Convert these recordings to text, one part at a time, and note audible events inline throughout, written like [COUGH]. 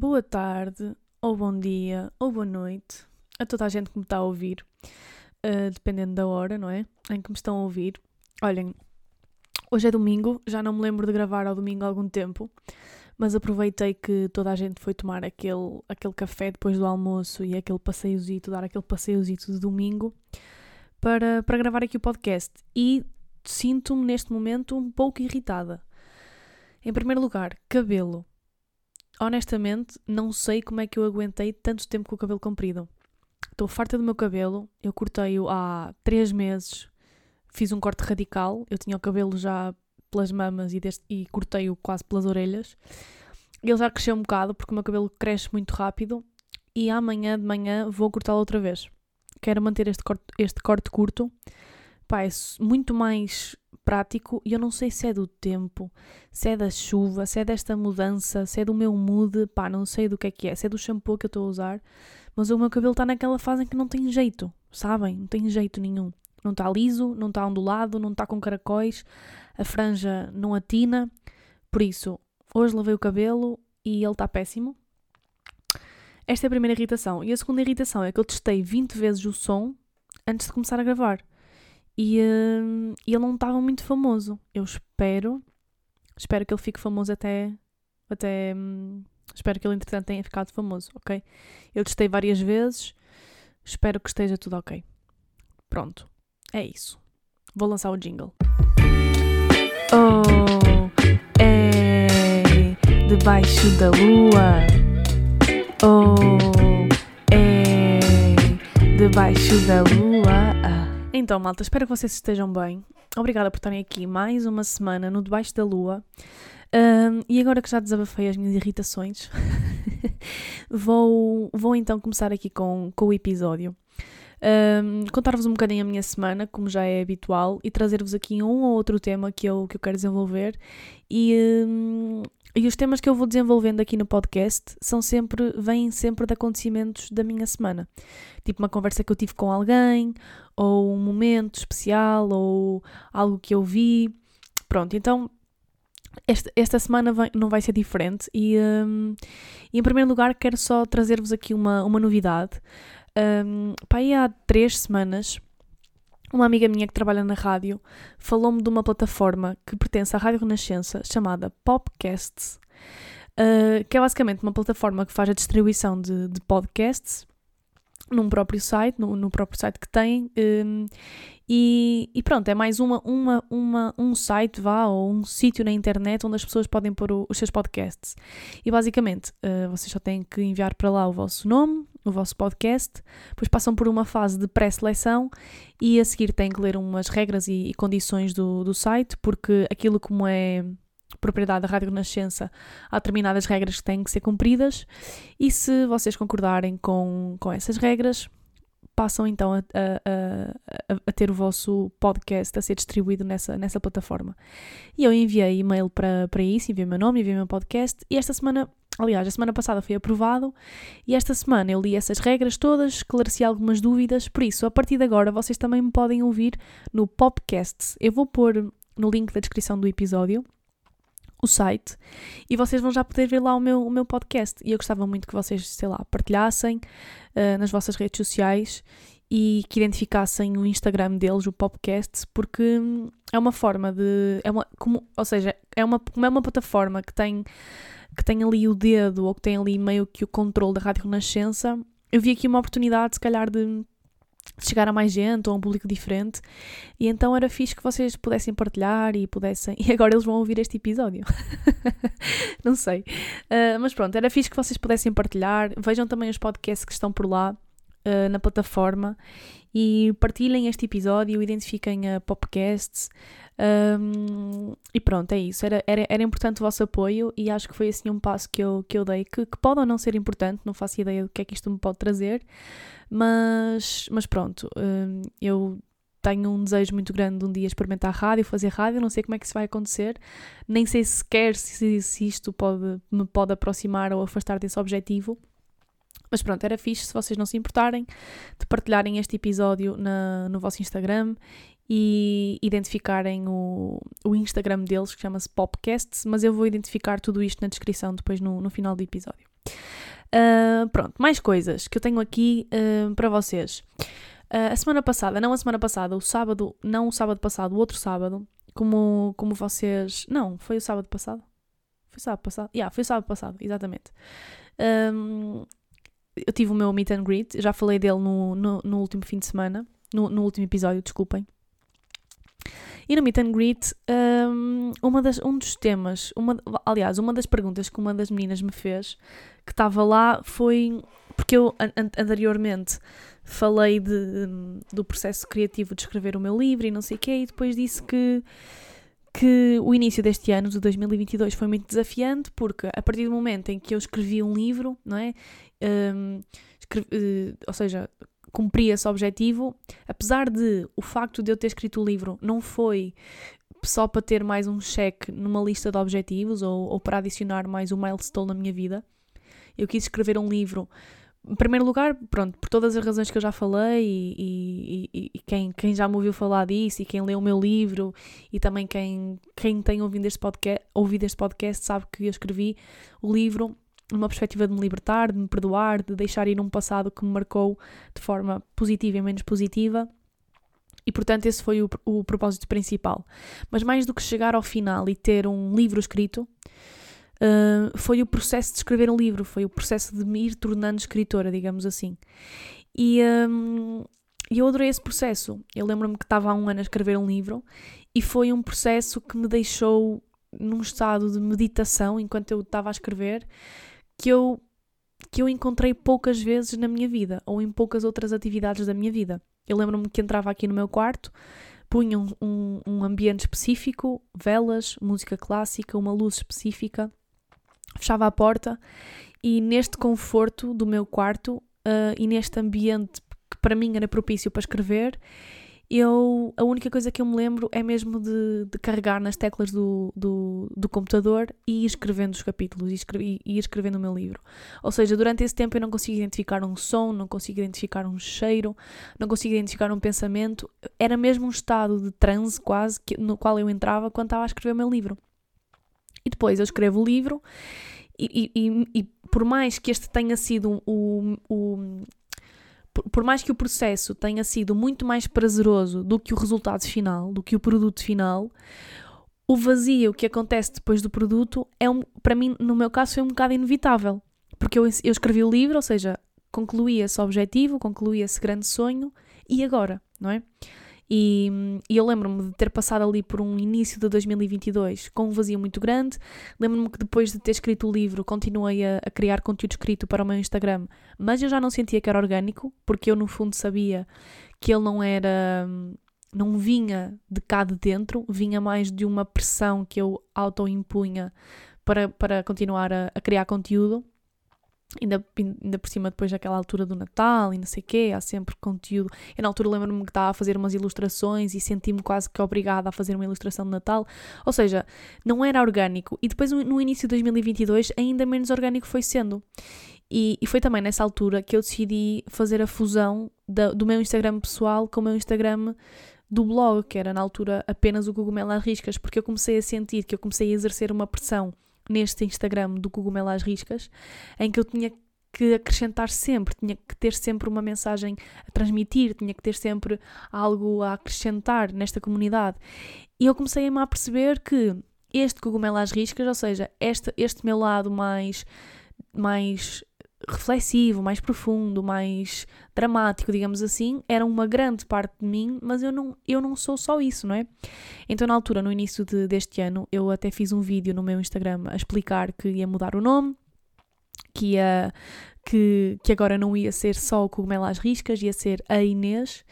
boa tarde, ou bom dia, ou boa noite a toda a gente que me está a ouvir, uh, dependendo da hora, não é? Em que me estão a ouvir. Olhem, hoje é domingo, já não me lembro de gravar ao domingo há algum tempo, mas aproveitei que toda a gente foi tomar aquele, aquele café depois do almoço e aquele passeiozinho, dar aquele passeiozinho de domingo para, para gravar aqui o podcast. E sinto-me neste momento um pouco irritada. Em primeiro lugar, cabelo. Honestamente, não sei como é que eu aguentei tanto tempo com o cabelo comprido. Estou farta do meu cabelo, eu cortei-o há 3 meses, fiz um corte radical, eu tinha o cabelo já pelas mamas e, e cortei-o quase pelas orelhas. Ele já cresceu um bocado porque o meu cabelo cresce muito rápido e amanhã de manhã vou cortá-lo outra vez. Quero manter este corte, este corte curto. Pá, é muito mais prático e eu não sei se é do tempo, se é da chuva, se é desta mudança, se é do meu mood, pá, não sei do que é que é, se é do shampoo que eu estou a usar, mas o meu cabelo está naquela fase em que não tem jeito, sabem? Não tem jeito nenhum. Não está liso, não está ondulado, não está com caracóis, a franja não atina. Por isso, hoje lavei o cabelo e ele está péssimo. Esta é a primeira irritação. E a segunda irritação é que eu testei 20 vezes o som antes de começar a gravar. E, uh, ele não estava muito famoso. Eu espero, espero que ele fique famoso até, até, um, espero que ele entretanto tenha ficado famoso, ok? Eu testei várias vezes, espero que esteja tudo ok. Pronto, é isso. Vou lançar o jingle. Oh, é debaixo da lua. Oh, é debaixo da lua. Então, malta, espero que vocês estejam bem. Obrigada por estarem aqui mais uma semana no Debaixo da Lua. Um, e agora que já desabafei as minhas irritações, [LAUGHS] vou, vou então começar aqui com, com o episódio. Um, Contar-vos um bocadinho a minha semana, como já é habitual, e trazer-vos aqui um ou outro tema que eu, que eu quero desenvolver. E, e os temas que eu vou desenvolvendo aqui no podcast são sempre, vêm sempre de acontecimentos da minha semana. Tipo uma conversa que eu tive com alguém, ou um momento especial, ou algo que eu vi. Pronto, então esta, esta semana vai, não vai ser diferente. E, um, e em primeiro lugar quero só trazer-vos aqui uma, uma novidade. Um, há três semanas uma amiga minha que trabalha na rádio falou-me de uma plataforma que pertence à Rádio Renascença chamada Popcasts, uh, que é basicamente uma plataforma que faz a distribuição de, de podcasts num próprio site, no, no próprio site que tem, um, e, e, pronto, é mais uma, uma, uma, um site, vá, ou um sítio na internet onde as pessoas podem pôr o, os seus podcasts. E basicamente, uh, vocês só têm que enviar para lá o vosso nome, o vosso podcast, depois passam por uma fase de pré-seleção e a seguir têm que ler umas regras e, e condições do, do site, porque aquilo como é propriedade da Rádio Renascença, há determinadas regras que têm que ser cumpridas e se vocês concordarem com, com essas regras, passam então a, a, a, a, ter o vosso podcast a ser distribuído nessa, nessa plataforma. E eu enviei e-mail para, para isso, enviei meu nome, enviei meu podcast e esta semana, aliás, a semana passada foi aprovado e esta semana eu li essas regras todas, esclareci algumas dúvidas, por isso, a partir de agora vocês também me podem ouvir no Popcast. Eu vou pôr no link da descrição do episódio o site e vocês vão já poder ver lá o meu, o meu podcast. E eu gostava muito que vocês, sei lá, partilhassem uh, nas vossas redes sociais e que identificassem o Instagram deles, o podcast, porque é uma forma de. É uma, como, ou seja, é uma, como é uma plataforma que tem, que tem ali o dedo ou que tem ali meio que o controle da Rádio Renascença, eu vi aqui uma oportunidade, se calhar, de chegar a mais gente ou a um público diferente. E então era fixe que vocês pudessem partilhar e pudessem. [LAUGHS] E agora eles vão ouvir este episódio. [LAUGHS] Não sei. Uh, mas pronto, era fixe que vocês pudessem partilhar. Vejam também os podcasts que estão por lá uh, na plataforma e partilhem este episódio, identifiquem a podcasts. Um, e pronto, é isso. Era, era, era importante o vosso apoio e acho que foi assim um passo que eu, que eu dei, que, que pode ou não ser importante, não faço ideia do que é que isto me pode trazer, mas, mas pronto, um, eu tenho um desejo muito grande de um dia experimentar rádio, fazer rádio, não sei como é que isso vai acontecer, nem sei sequer se, se isto pode, me pode aproximar ou afastar desse objetivo. Mas pronto, era fixe se vocês não se importarem de partilharem este episódio na, no vosso Instagram e identificarem o, o Instagram deles, que chama-se Popcasts, mas eu vou identificar tudo isto na descrição depois no, no final do episódio. Uh, pronto, mais coisas que eu tenho aqui uh, para vocês. Uh, a semana passada, não a semana passada, o sábado, não o sábado passado, o outro sábado, como, como vocês. Não, foi o sábado passado? Foi sábado passado? Yeah, foi o sábado passado, exatamente. Um, eu tive o meu meet and greet, já falei dele no, no, no último fim de semana, no, no último episódio, desculpem. E no Meet and Greet, um, uma das, um dos temas, uma, aliás, uma das perguntas que uma das meninas me fez, que estava lá, foi. Porque eu an anteriormente falei de, do processo criativo de escrever o meu livro e não sei o quê, e depois disse que, que o início deste ano, de 2022, foi muito desafiante, porque a partir do momento em que eu escrevi um livro, não é? Um, escrevi, uh, ou seja, cumpri esse objetivo, apesar de o facto de eu ter escrito o livro não foi só para ter mais um cheque numa lista de objetivos ou, ou para adicionar mais um milestone na minha vida. Eu quis escrever um livro em primeiro lugar, pronto, por todas as razões que eu já falei e, e, e, quem, quem já me ouviu falar disso e quem leu o meu livro e também quem, quem tem ouvido este, podcast, ouvido este podcast sabe que eu escrevi o livro numa perspectiva de me libertar, de me perdoar, de deixar ir um passado que me marcou de forma positiva e menos positiva. E portanto, esse foi o, o propósito principal. Mas mais do que chegar ao final e ter um livro escrito, uh, foi o processo de escrever um livro, foi o processo de me ir tornando escritora, digamos assim. E um, eu adorei esse processo. Eu lembro-me que estava há um ano a escrever um livro e foi um processo que me deixou num estado de meditação enquanto eu estava a escrever que eu, que eu encontrei poucas vezes na minha vida ou em poucas outras atividades da minha vida. Eu lembro-me que entrava aqui no meu quarto, punha um, um, um ambiente específico, velas, música clássica, uma luz específica, fechava a porta e neste conforto do meu quarto uh, e neste ambiente que para mim era propício para escrever, eu a única coisa que eu me lembro é mesmo de, de carregar nas teclas do, do, do, computador e ir escrevendo os capítulos e, escrever, e ir escrevendo o meu livro. Ou seja, durante esse tempo eu não consigo identificar um som, não consigo identificar um cheiro, não consigo identificar um pensamento. Era mesmo um estado de transe quase que, no qual eu entrava quando estava a escrever o meu livro. E depois eu escrevo o livro e, e, e, por mais que este tenha sido o, o, por mais que o processo tenha sido muito mais prazeroso do que o resultado final, do que o produto final, o vazio que acontece depois do produto é um, para mim, no meu caso, foi um bocado inevitável. Porque eu, eu escrevi o livro, ou seja, concluí esse objetivo, concluí esse grande sonho, e agora, não é? E, e eu lembro-me de ter passado ali por um início de 2022 com um vazio muito grande. Lembro-me que depois de ter escrito o livro, continuei a, a, criar conteúdo escrito para o meu Instagram, mas eu já não sentia que era orgânico, porque eu no fundo sabia que ele não era. não vinha de cá de dentro, vinha mais de uma pressão que eu auto-impunha para, para continuar a, a criar conteúdo ainda, ainda por cima depois daquela altura do Natal e não sei o quê, há sempre conteúdo. Eu na altura lembro-me que estava a fazer umas ilustrações e senti-me quase que obrigada a fazer uma ilustração de Natal. Ou seja, não era orgânico. E depois no início de 2022 ainda menos orgânico foi sendo. E, e foi também nessa altura que eu decidi fazer a fusão da, do meu Instagram pessoal com o meu Instagram do blog, que era na altura apenas o Cogumelo às Riscas, porque eu comecei a sentir que eu comecei a exercer uma pressão neste Instagram do Cogumelo às Riscas, em que eu tinha que acrescentar sempre, tinha que ter sempre uma mensagem a transmitir, tinha que ter sempre algo a acrescentar nesta comunidade. E eu comecei a perceber que este cogumelo às riscas, ou seja, este, este meu lado mais, mais reflexivo, mais profundo, mais dramático, digamos assim, era uma grande parte de mim, mas eu não, eu não sou só isso, não é? Então, na altura, no início de, deste ano, eu até fiz um vídeo no meu Instagram a explicar que ia mudar o nome, que ia. Que, que agora não ia ser só o Cogumelo às Riscas, ia ser a Inês,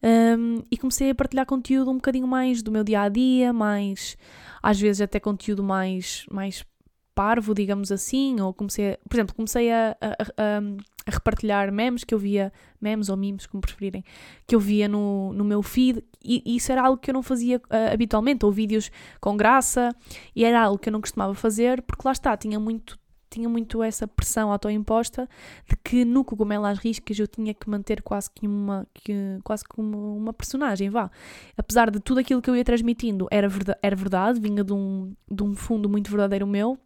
um, e comecei a partilhar conteúdo um bocadinho mais do meu dia a dia, mais às vezes até conteúdo mais, mais parvo, digamos assim, ou comecei, a, por exemplo, comecei a, a, a, repartilhar memes que eu via, memes ou memes, como preferirem, que eu via no, no meu feed, e, e isso era algo que eu não fazia uh, habitualmente, ou vídeos com graça, e era algo que eu não costumava fazer, porque lá está, tinha muito tinha muito essa pressão autoimposta de que no cogumelo às riscas eu tinha que manter quase que uma, que, quase como uma personagem, vá. Apesar de tudo aquilo que eu ia transmitindo era verdade, era verdade vinha de um, de um fundo muito verdadeiro meu,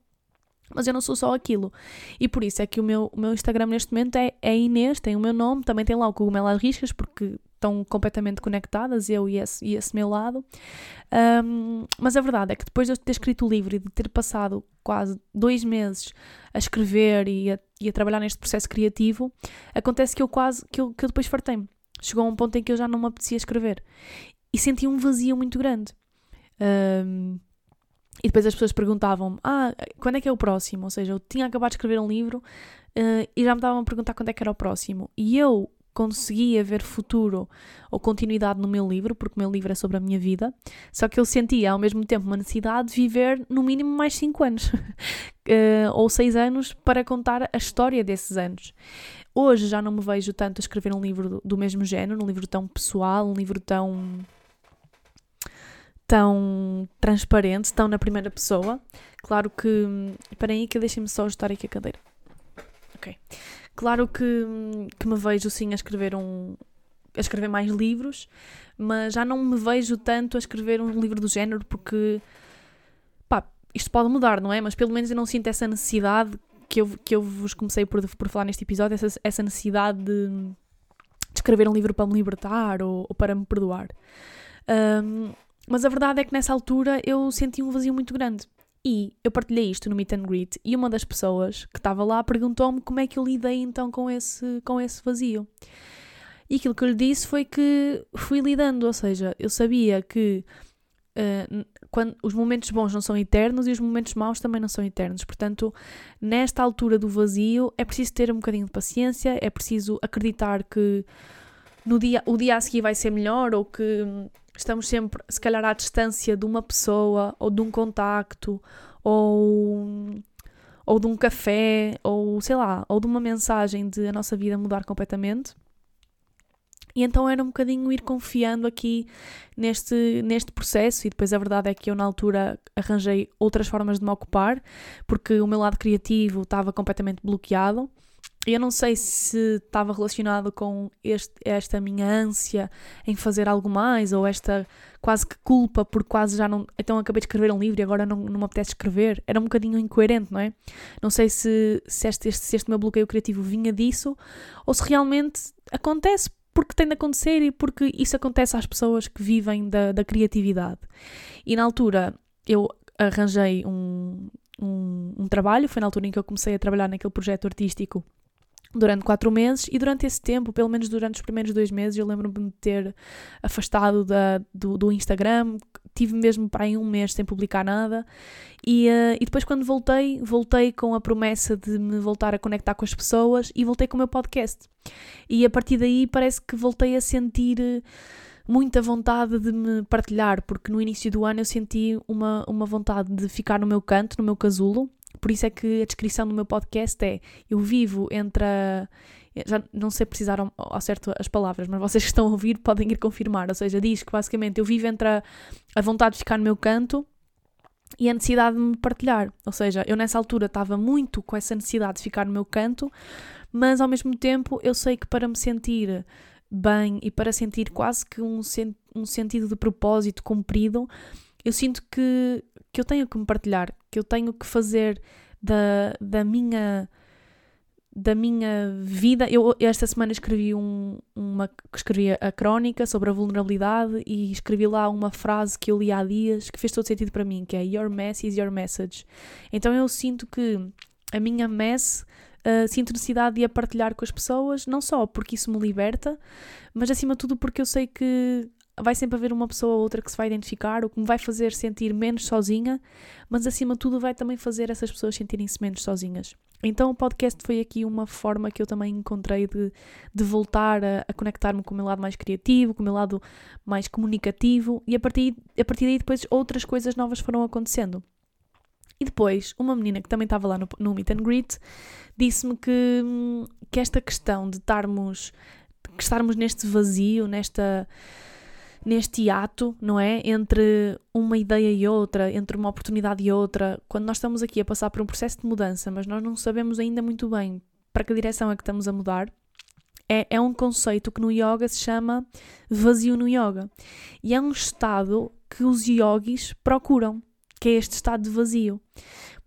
Mas eu não sou só aquilo. E por isso é que o meu, o meu Instagram neste momento é, é Inês, tem o meu nome, também tem lá o Cogumelo às Riscas, porque estão completamente conectadas, eu e esse, e esse meu lado. Um, mas a verdade é que depois de eu ter escrito o livro e de ter passado quase dois meses a escrever e a, e a trabalhar neste processo criativo, acontece que eu quase, que eu, que eu depois fartei-me. Chegou a um ponto em que eu já não me apetecia escrever. E senti um vazio muito grande. Um, e depois as pessoas perguntavam-me: Ah, quando é que é o próximo? Ou seja, eu tinha acabado de escrever um livro uh, e já me estavam a perguntar quando é que era o próximo. E eu conseguia ver futuro ou continuidade no meu livro, porque o meu livro é sobre a minha vida, só que eu sentia ao mesmo tempo uma necessidade de viver no mínimo mais 5 anos uh, [LAUGHS] ou 6 anos para contar a história desses anos. Hoje já não me vejo tanto a escrever um livro do, mesmo género, um livro tão pessoal, um livro tão tão transparente, tão na primeira pessoa. Claro que. Esperem aí que deixem-me só ajustar aqui a cadeira. Ok. Claro que, que me vejo sim a escrever um. a escrever mais livros, mas já não me vejo tanto a escrever um livro do género porque. pá, isto pode mudar, não é? Mas pelo menos eu não sinto essa necessidade que eu, que eu vos comecei por, por falar neste episódio, essa, essa necessidade de, de escrever um livro para me libertar ou, ou para me perdoar. Um, mas a verdade é que nessa altura eu senti um vazio muito grande. E eu partilhei isto no Meet and Greet e uma das pessoas que estava lá perguntou-me como é que eu lidei então com esse, com esse vazio. E aquilo que eu lhe disse foi que fui lidando, ou seja, eu sabia que uh, quando, os momentos bons não são eternos e os momentos maus também não são eternos. Portanto, nesta altura do vazio é preciso ter um bocadinho de paciência, é preciso acreditar que no dia, o dia a seguir vai ser melhor ou que estamos sempre, se calhar, à distância de uma pessoa ou de um contacto ou, ou de um café ou sei lá, ou de uma mensagem de a nossa vida mudar completamente. E então era um bocadinho ir confiando aqui neste, neste processo, e depois a verdade é que eu na altura arranjei outras formas de me ocupar, porque o meu lado criativo estava completamente bloqueado. Eu não sei se estava relacionado com este, esta minha ânsia em fazer algo mais ou esta quase que culpa por quase já não. Então acabei de escrever um livro e agora não, não me apetece escrever. Era um bocadinho incoerente, não é? Não sei se, se, este, se este meu bloqueio criativo vinha disso ou se realmente acontece porque tem de acontecer e porque isso acontece às pessoas que vivem da, da criatividade. E na altura eu arranjei um, um, um trabalho, foi na altura em que eu comecei a trabalhar naquele projeto artístico durante quatro meses e durante esse tempo, pelo menos durante os primeiros dois meses, eu lembro-me de ter afastado da, do, do Instagram, tive mesmo para aí um mês sem publicar nada e, uh, e depois quando voltei, voltei com a promessa de me voltar a conectar com as pessoas e voltei com o meu podcast. E a partir daí parece que voltei a sentir eh, muita vontade de me partilhar, porque no início do ano eu senti uma, uma vontade de ficar no meu canto, no meu casulo, por isso é que a descrição do meu podcast é: eu vivo entre a. Já não sei precisar ao, ao, certo as palavras, mas vocês que estão a ouvir podem ir confirmar. Ou seja, diz que basicamente eu vivo entre a, a vontade de ficar no meu canto e a necessidade de me partilhar. Ou seja, eu nessa altura estava muito com essa necessidade de ficar no meu canto, mas ao mesmo tempo eu sei que para me sentir bem e para sentir quase que um, sen um sentido de propósito cumprido, eu sinto que, que eu tenho que me partilhar, que eu tenho que fazer da, da minha da minha vida. Eu esta semana escrevi um, uma escrevi a crónica sobre a vulnerabilidade e escrevi lá uma frase que eu li há dias que fez todo sentido para mim, que é Your mess is your message. Então eu sinto que a minha mess uh, sinto necessidade de a partilhar com as pessoas, não só porque isso me liberta, mas acima de tudo porque eu sei que vai sempre haver uma pessoa ou outra que se vai identificar, o que me vai fazer sentir menos sozinha, mas acima de tudo vai também fazer essas pessoas sentirem-se menos sozinhas. Então o podcast foi aqui uma forma que eu também encontrei de, de voltar a, a conectar-me com o meu lado mais criativo, com o meu lado mais comunicativo, e a partir, a partir daí depois outras coisas novas foram acontecendo. E depois, uma menina que também estava lá no, no Meet and Greet disse-me que, que esta questão de estarmos, de estarmos neste vazio, nesta neste ato, não é? Entre uma ideia e outra, entre uma oportunidade e outra, quando nós estamos aqui a passar por um processo de mudança, mas nós não sabemos ainda muito bem para que direção é que estamos a mudar, é, é um conceito que no yoga se chama vazio no yoga. E é um estado que os yogis procuram. que é este estado de vazio.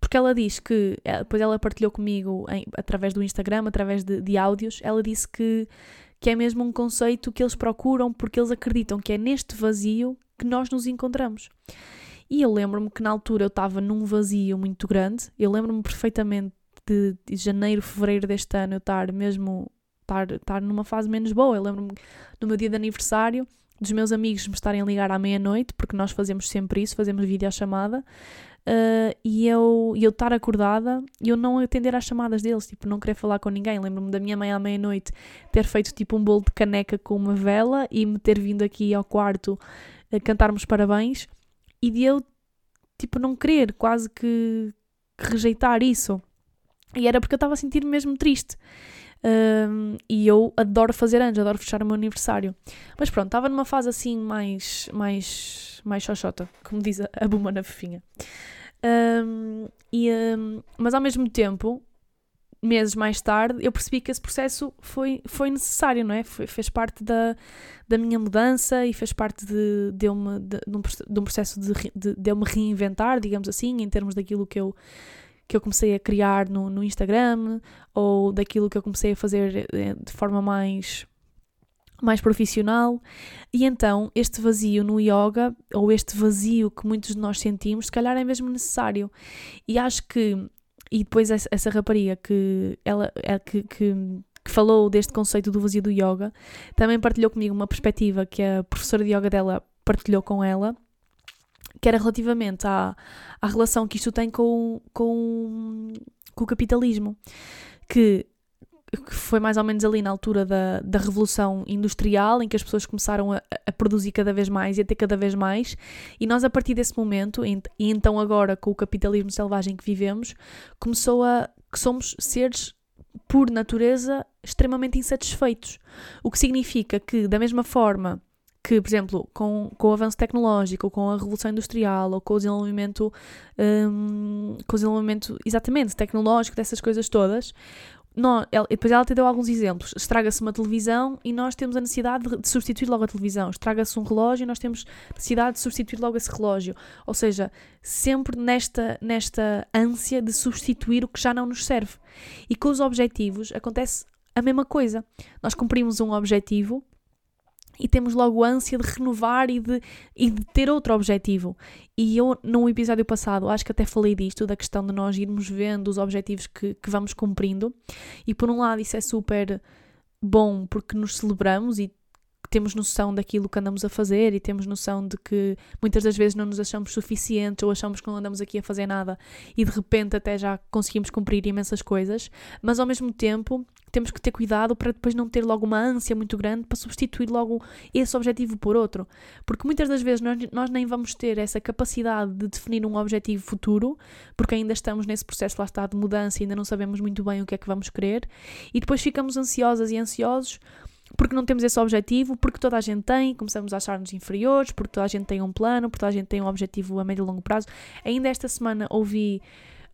Porque ela diz que, eh, depois ela partilhou comigo em, através do Instagram, através de, de áudios, ela disse que, que é mesmo um conceito que eles procuram porque eles acreditam que é neste vazio que nós nos encontramos. E eu lembro-me que na altura eu estava num vazio muito grande, eu lembro-me perfeitamente de, de janeiro, fevereiro deste ano eu estar mesmo estar, estar numa fase menos boa. Eu lembro-me no meu dia de aniversário dos meus amigos me estarem a ligar à meia-noite, porque nós fazemos sempre isso, fazemos videochamada, uh, e eu, eu estar acordada e eu não atender às chamadas deles, tipo, não querer falar com ninguém. Lembro-me da minha mãe à meia-noite ter feito tipo um bolo de caneca com uma vela e me ter vindo aqui ao quarto a cantarmos parabéns, e de eu, tipo, não querer quase que, que rejeitar isso. E era porque eu estava a sentir mesmo triste. Um, e eu adoro fazer anos, adoro fechar o meu aniversário. Mas pronto, estava numa fase assim mais, mais, mais xoxota, como diz a, a Buma na fofinha. Um, e, um, mas ao mesmo tempo, meses mais tarde, eu percebi que esse processo foi, foi necessário, não é? Foi, fez parte da, da minha mudança e fez parte de, de, uma, de, um, de um processo de, de, de eu me reinventar, digamos assim, em termos daquilo que eu que eu comecei a criar no, no Instagram ou daquilo que eu comecei a fazer eh, de forma mais mais profissional. E então, este vazio no yoga, ou este vazio que muitos de nós sentimos, se calhar é mesmo necessário. E acho que, e depois essa, rapariga que, ela, é, que, que, que, falou deste conceito do vazio do yoga, também partilhou comigo uma perspectiva que a professora de yoga dela partilhou com ela, que era relativamente à, à relação que isto tem com, com, com o capitalismo, que, que foi mais ou menos ali na altura da, da Revolução Industrial, em que as pessoas começaram a, a produzir cada vez mais e a ter cada vez mais, e nós a partir desse momento, e, então agora com o capitalismo selvagem que vivemos, começou a que somos seres por natureza extremamente insatisfeitos, o que significa que da mesma forma que, por exemplo, com, com o avanço tecnológico, com a revolução industrial, ou com o desenvolvimento, um, com o desenvolvimento exatamente tecnológico dessas coisas todas, nós, ela, depois ela te deu alguns exemplos. Estraga-se uma televisão e nós temos a necessidade de, de substituir logo a televisão. Estraga-se um relógio e nós temos necessidade de substituir logo esse relógio. Ou seja, sempre nesta, nesta ânsia de substituir o que já não nos serve. E com os objetivos acontece a mesma coisa. Nós cumprimos um objetivo e temos logo ânsia de renovar e de, e de ter outro objetivo. E eu, num episódio passado, acho que até falei disto, da questão de nós irmos vendo os objetivos que, que vamos cumprindo. E por um lado, isso é super bom porque nos celebramos e temos noção daquilo que andamos a fazer e temos noção de que muitas das vezes não nos achamos suficientes ou achamos que não andamos aqui a fazer nada e de repente até já conseguimos cumprir imensas coisas, mas ao mesmo tempo temos que ter cuidado para depois não ter logo uma ânsia muito grande para substituir logo esse objetivo por outro. Porque muitas das vezes nós, nós nem vamos ter essa capacidade de definir um objetivo futuro, porque ainda estamos nesse processo lá está de mudança e ainda não sabemos muito bem o que é que vamos querer, e depois ficamos ansiosas e ansiosos porque não temos esse objetivo, porque toda a gente tem, começamos a achar-nos inferiores, porque toda a gente tem um plano, porque toda a gente tem um objetivo a médio e longo prazo. Ainda esta semana ouvi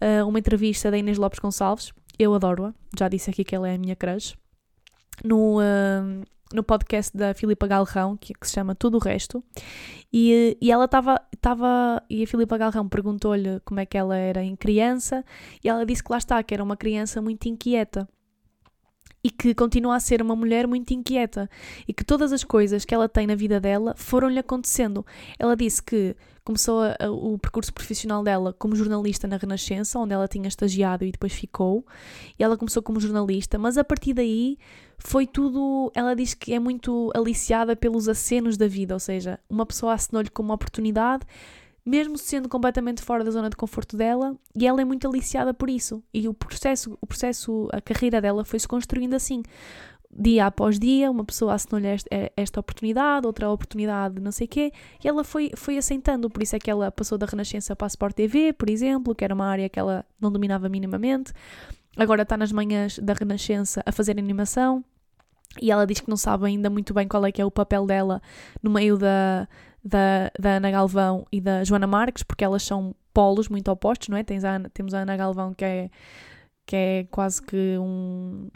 uh, uma entrevista da Inês Lopes Gonçalves, eu adoro-a, já disse aqui que ela é a minha crush, no, uh, no podcast da Filipa Galrão, que, que, se chama Tudo o Resto, e, e ela estava, e a Filipa Galrão perguntou-lhe como é que ela era em criança, e ela disse que lá está, que era uma criança muito inquieta. E que continua a ser uma mulher muito inquieta. E que todas as coisas que ela tem na vida dela foram-lhe acontecendo. Ela disse que começou a, a, o percurso profissional dela como jornalista na Renascença, onde ela tinha estagiado e depois ficou, e ela começou como jornalista, mas a partir daí foi tudo. Ela diz que é muito aliciada pelos acenos da vida, ou seja, uma pessoa assinou-lhe como uma oportunidade mesmo sendo completamente fora da zona de conforto dela, e ela é muito aliciada por isso. E o processo, o processo, a carreira dela foi-se construindo assim. Dia após dia, uma pessoa assinou-lhe esta, eh, esta, oportunidade, outra oportunidade, não sei o quê, e ela foi, foi assentando. Por isso é que ela passou da Renascença para a Sport TV, por exemplo, que era uma área que ela não dominava minimamente. Agora está nas manhãs da Renascença a fazer animação. E ela diz que não sabe ainda muito bem qual é que é o papel dela no meio da, da, da Ana Galvão e da Joana Marques, porque elas são polos muito opostos, não é? Tens a temos a Ana Galvão que é, que é quase que um,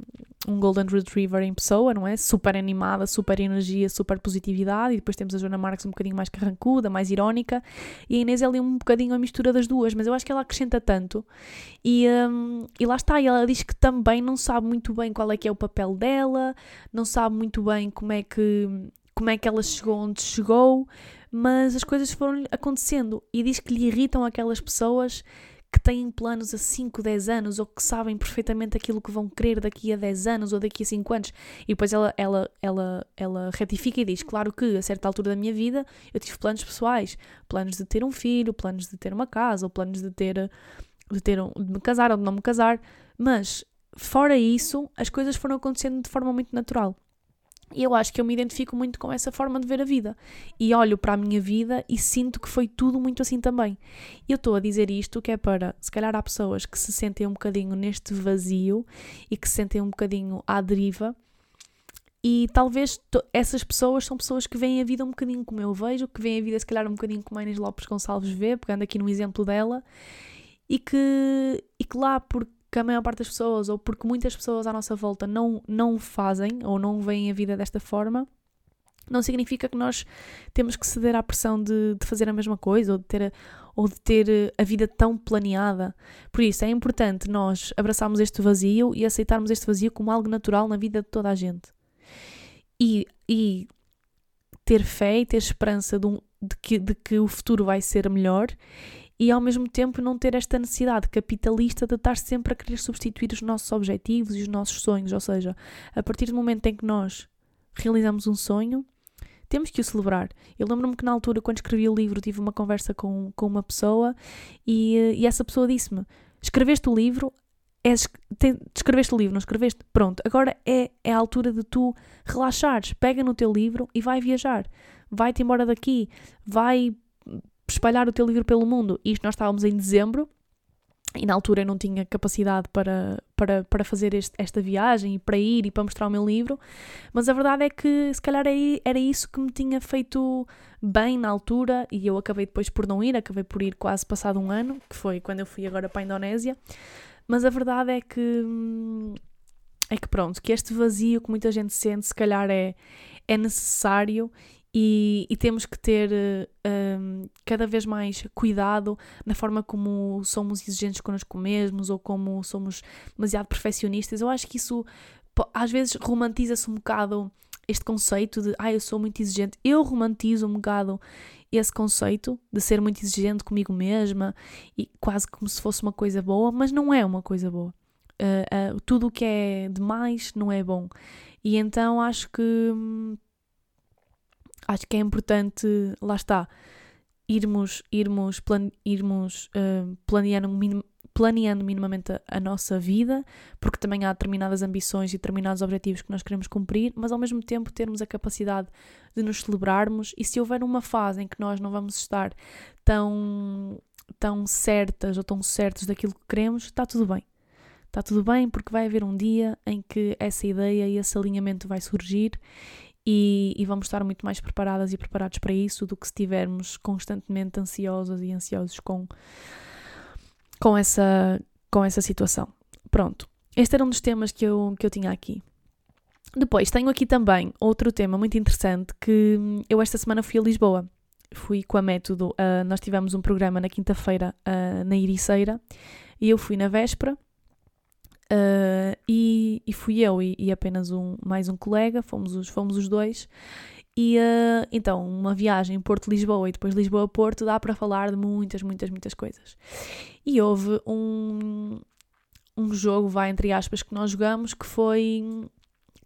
um Golden Retriever em pessoa, não é? Super animada, super energia, super positividade. E depois temos a Joana Marques um bocadinho mais carrancuda, mais irónica. E a Inês é ali um bocadinho a mistura das duas, mas eu acho que ela acrescenta tanto. E, um, e lá está, e ela diz que também não sabe muito bem qual é que é o papel dela, não sabe muito bem como é que, como é que ela chegou onde chegou, mas as coisas foram acontecendo. E diz que lhe irritam aquelas pessoas que têm planos a 5, 10 anos ou que sabem perfeitamente aquilo que vão querer daqui a 10 anos ou daqui a 5 anos. E depois ela, ela, ela, ela retifica e diz: Claro que a certa altura da minha vida eu tive planos pessoais, planos de ter um filho, planos de ter uma casa, ou planos de ter, de, ter um, de me casar ou de não me casar, mas fora isso, as coisas foram acontecendo de forma muito natural. E eu acho que eu me identifico muito com essa forma de ver a vida. E olho para a minha vida e sinto que foi tudo muito assim também. Eu estou a dizer isto que é para, se calhar há pessoas que se sentem um bocadinho neste vazio e que se sentem um bocadinho à deriva. E talvez essas pessoas são pessoas que veem a vida um bocadinho como eu vejo, que veem a vida se calhar um bocadinho como a Inês Lopes Gonçalves vê, pegando aqui no exemplo dela, e que, e que lá porque que a maior parte das pessoas, ou porque muitas pessoas à nossa volta não, não fazem ou não veem a vida desta forma, não significa que nós temos que ceder à pressão de, de fazer a mesma coisa ou de, ter a, ou de ter a vida tão planeada. Por isso, é importante nós abraçarmos este vazio e aceitarmos este vazio como algo natural na vida de toda a gente. E, e ter fé e ter esperança de, um, de, que, de que o futuro vai ser melhor e ao mesmo tempo não ter esta necessidade capitalista de estar sempre a querer substituir os nossos objetivos e os nossos sonhos. Ou seja, a partir do momento em que nós realizamos um sonho, temos que o celebrar. Eu lembro-me que na altura, quando escrevi o livro, tive uma conversa com, com uma pessoa e, e essa pessoa disse-me: Escreveste o livro, tem, escreveste o livro, não escreveste? Pronto, agora é, é a altura de tu relaxares. Pega no teu livro e vai viajar. Vai-te embora daqui, vai espalhar o teu livro pelo mundo. Isto nós estávamos em dezembro e na altura eu não tinha capacidade para, para, para fazer este, esta viagem e para ir e para mostrar o meu livro, mas a verdade é que se calhar era isso que me tinha feito bem na altura e eu acabei depois por não ir, acabei por ir quase passado um ano, que foi quando eu fui agora para a Indonésia, mas a verdade é que é que pronto, que este vazio que muita gente sente se calhar é, é necessário e, e, temos que ter um, cada vez mais cuidado na forma como somos exigentes connosco mesmos ou como somos demasiado perfeccionistas. Eu acho que isso às vezes romantiza-se um bocado este conceito de ah, eu sou muito exigente. Eu romantizo um bocado esse conceito de ser muito exigente comigo mesma e quase como se fosse uma coisa boa, mas não é uma coisa boa. Uh, uh, tudo o que é demais não é bom. E então acho que. Hum, acho que é importante, lá está, irmos, irmos, plan, irmos uh, planeando, minim, planeando minimamente a, a, nossa vida, porque também há determinadas ambições e determinados objetivos que nós queremos cumprir, mas ao mesmo tempo termos a capacidade de nos celebrarmos e se houver uma fase em que nós não vamos estar tão, tão certas ou tão certos daquilo que queremos, está tudo bem. Está tudo bem porque vai haver um dia em que essa ideia e esse alinhamento vai surgir e, e, vamos estar muito mais preparadas e preparados para isso do que se estivermos constantemente ansiosas e ansiosos com, com, essa, com essa situação. Pronto, este era um dos temas que eu, que eu tinha aqui. Depois tenho aqui também outro tema muito interessante que eu esta semana fui a Lisboa. Fui com a Método, uh, nós tivemos um programa na quinta-feira uh, na Iriceira e eu fui na véspera Uh, e, e, fui eu e, e, apenas um, mais um colega, fomos os, fomos os dois. E uh, então, uma viagem Porto-Lisboa e depois Lisboa-Porto dá para falar de muitas, muitas, muitas coisas. E houve um, um jogo, vai entre aspas, que nós jogamos que foi.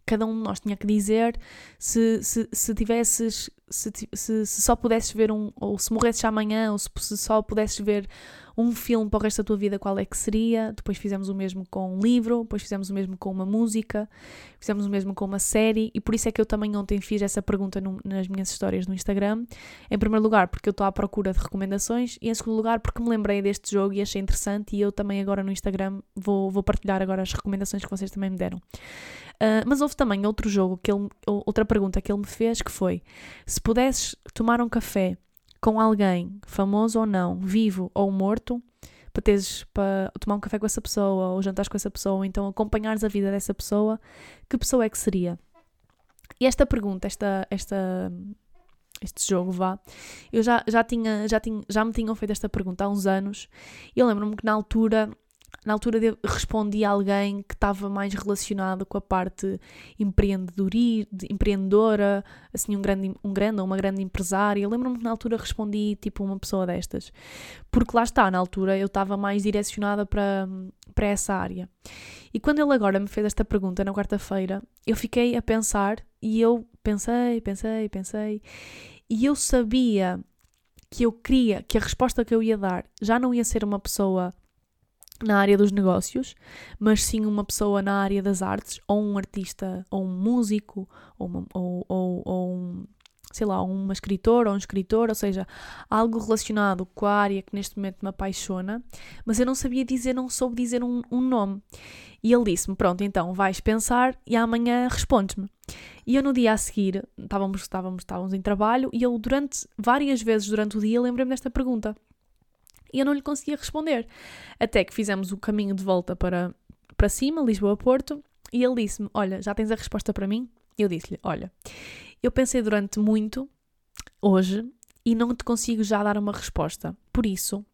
Cada um de nós tinha que dizer se, se, se tivesses. Se, se, se só pudesses ver um. Ou se morresses amanhã, ou se, se só pudesses ver um filme para o resto da tua vida, qual é que seria? Depois fizemos o mesmo com um livro, depois fizemos o mesmo com uma música, fizemos o mesmo com uma série, e por isso é que eu também ontem fiz essa pergunta no, nas minhas histórias no Instagram. Em primeiro lugar, porque eu estou à procura de recomendações, e em segundo lugar, porque me lembrei deste jogo e achei interessante, e eu também agora no Instagram vou, vou partilhar agora as recomendações que vocês também me deram. Uh, mas houve também outro jogo, que ele, outra pergunta que ele me fez, que foi: se pudesses tomar um café com alguém, famoso ou não, vivo ou morto, para teres para tomar um café com essa pessoa ou jantares com essa pessoa, ou então acompanhares a vida dessa pessoa, que pessoa é que seria? E esta pergunta, esta, esta, este jogo vá, eu já, já, tinha, já, tinha, já me tinham feito esta pergunta há uns anos e eu lembro-me que na altura na altura de, respondi a alguém que estava mais relacionado com a parte empreendedora, assim, um grande, um grande ou uma grande empresária. Lembro-me que na altura respondi tipo uma pessoa destas. Porque lá está, na altura eu estava mais direcionada para, para essa área. E quando ele agora me fez esta pergunta na quarta-feira, eu fiquei a pensar e eu pensei, pensei, pensei, e eu sabia que eu queria, que a resposta que eu ia dar já não ia ser uma pessoa na área dos negócios, mas sim uma pessoa na área das artes, ou um artista, ou um músico, ou, uma, ou, ou, ou um, sei lá, uma escritora ou um escritor, ou seja, algo relacionado com a área que neste momento me apaixona, mas eu não sabia dizer, não soube dizer um, um nome. E ele disse-me: Pronto, então vais pensar e amanhã respondes-me. E eu no dia a seguir, estávamos, estávamos, estávamos em trabalho, e eu durante, várias vezes durante o dia, lembrei-me desta pergunta e eu não lhe conseguia responder. Até que fizemos o caminho de volta para, para cima, Lisboa-Porto, e ele disse-me: Olha, já tens a resposta para mim? Eu disse-lhe: Olha, eu pensei durante muito hoje e não te consigo já dar uma resposta. Por isso,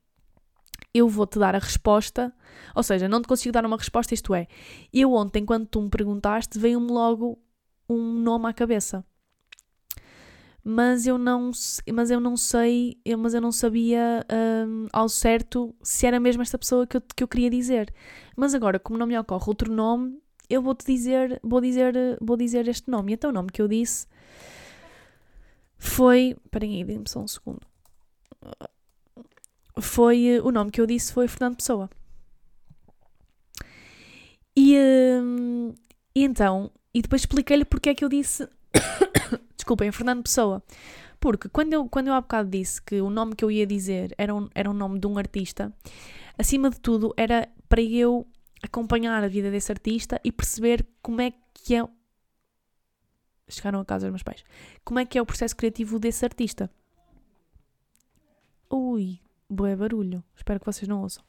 eu vou-te dar a resposta, ou seja, não te consigo dar uma resposta, isto é, eu ontem, quando tu me perguntaste, veio-me logo um nome à cabeça mas eu não, mas eu não sei, eu, mas eu não sabia um, ao certo se era mesmo esta pessoa que eu, que eu queria dizer. Mas agora, como não me ocorre outro nome, eu vou-te dizer, vou dizer, vou dizer este nome. E então o nome que eu disse foi, esperem aí, dê-me só um segundo. Foi, o nome que eu disse foi Fernando Pessoa. E, hum, e então, e depois expliquei-lhe porque é que eu disse Desculpem, Fernando Pessoa. Porque quando eu, quando eu há bocado disse que o nome que eu ia dizer era um, era um nome de um artista, acima de tudo era para eu acompanhar a vida desse artista e perceber como é que é. Chegaram a casa dos meus pais. Como é que é o processo criativo desse artista? Ui, boé barulho. Espero que vocês não ouçam.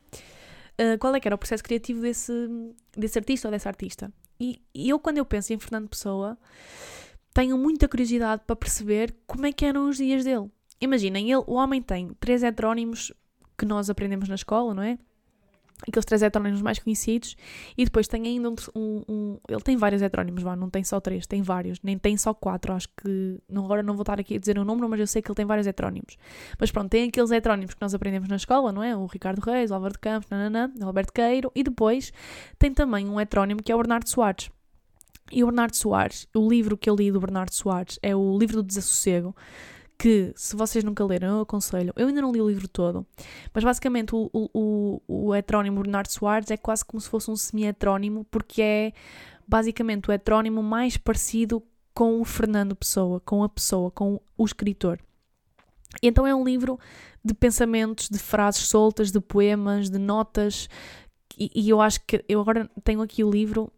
Uh, qual é que era o processo criativo desse, desse artista ou dessa artista? E, e eu, quando eu penso em Fernando Pessoa, tenho muita curiosidade para perceber como é que eram os dias dele. Imaginem, ele, o homem tem três heterónimos que nós aprendemos na escola, não é? Aqueles três heterónimos mais conhecidos, e depois tem ainda um, um, um Ele tem vários heterónimos, não tem só três, tem vários, nem tem só quatro. Acho que. Agora não vou estar aqui a dizer o número, mas eu sei que ele tem vários heterónimos. Mas pronto, tem aqueles heterónimos que nós aprendemos na escola, não é? O Ricardo Reis, o Álvaro de Campos, nananã, o Alberto Queiro, e depois tem também um heterónimo que é o Bernardo Soares. E o Bernardo Soares, o livro que eu li do Bernardo Soares é o livro do Desassossego, que se vocês nunca leram, eu aconselho. Eu ainda não li o livro todo, mas basicamente o, o, o, heterónimo Bernardo Soares é quase como se fosse um semi-heterónimo, porque é basicamente o heterónimo mais parecido com o Fernando Pessoa, com a pessoa, com o escritor. Então é um livro de pensamentos, de frases soltas, de poemas, de notas, e, e eu acho que eu agora tenho aqui o livro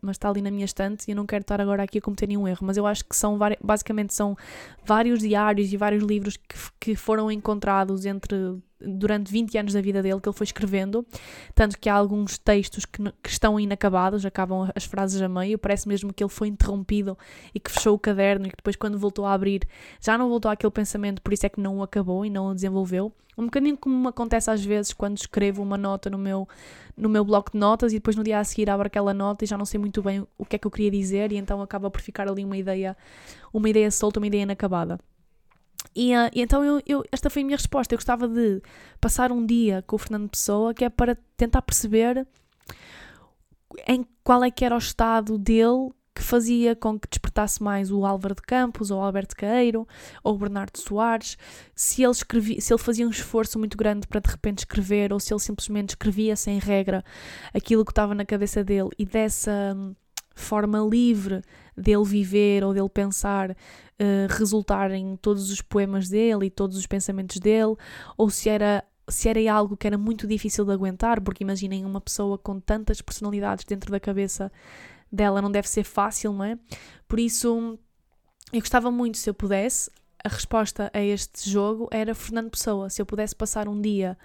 mas está ali na minha estante e eu não quero estar agora aqui a cometer nenhum erro. Mas eu acho que são basicamente são vários diários e vários livros que, que foram encontrados entre durante 20 anos da vida dele que ele foi escrevendo, tanto que há alguns textos que, que, estão inacabados, acabam as frases a meio, parece mesmo que ele foi interrompido e que fechou o caderno e que depois quando voltou a abrir já não voltou àquele pensamento, por isso é que não o acabou e não o desenvolveu. Um bocadinho como acontece às vezes quando escrevo uma nota no meu, no meu bloco de notas e depois no dia a seguir abro aquela nota e já não sei muito bem o que é que eu queria dizer e então acaba por ficar ali uma ideia, uma ideia solta, uma ideia inacabada. E, uh, e então eu, eu, esta foi a minha resposta. Eu gostava de passar um dia com o Fernando Pessoa, que é para tentar perceber em qual é que era o estado dele que fazia com que despertasse mais o Álvaro de Campos, ou o Alberto Caeiro, ou o Bernardo Soares, se ele, escrevia, se ele fazia um esforço muito grande para de repente escrever, ou se ele simplesmente escrevia sem regra aquilo que estava na cabeça dele e dessa hum, forma livre dele viver ou dele pensar uh, resultar em todos os poemas dele e todos os pensamentos dele, ou se era se era algo que era muito difícil de aguentar, porque imaginem uma pessoa com tantas personalidades dentro da cabeça dela, não deve ser fácil, não é? Por isso, eu gostava muito, se eu pudesse, a resposta a este jogo era Fernando Pessoa. Se eu pudesse passar um dia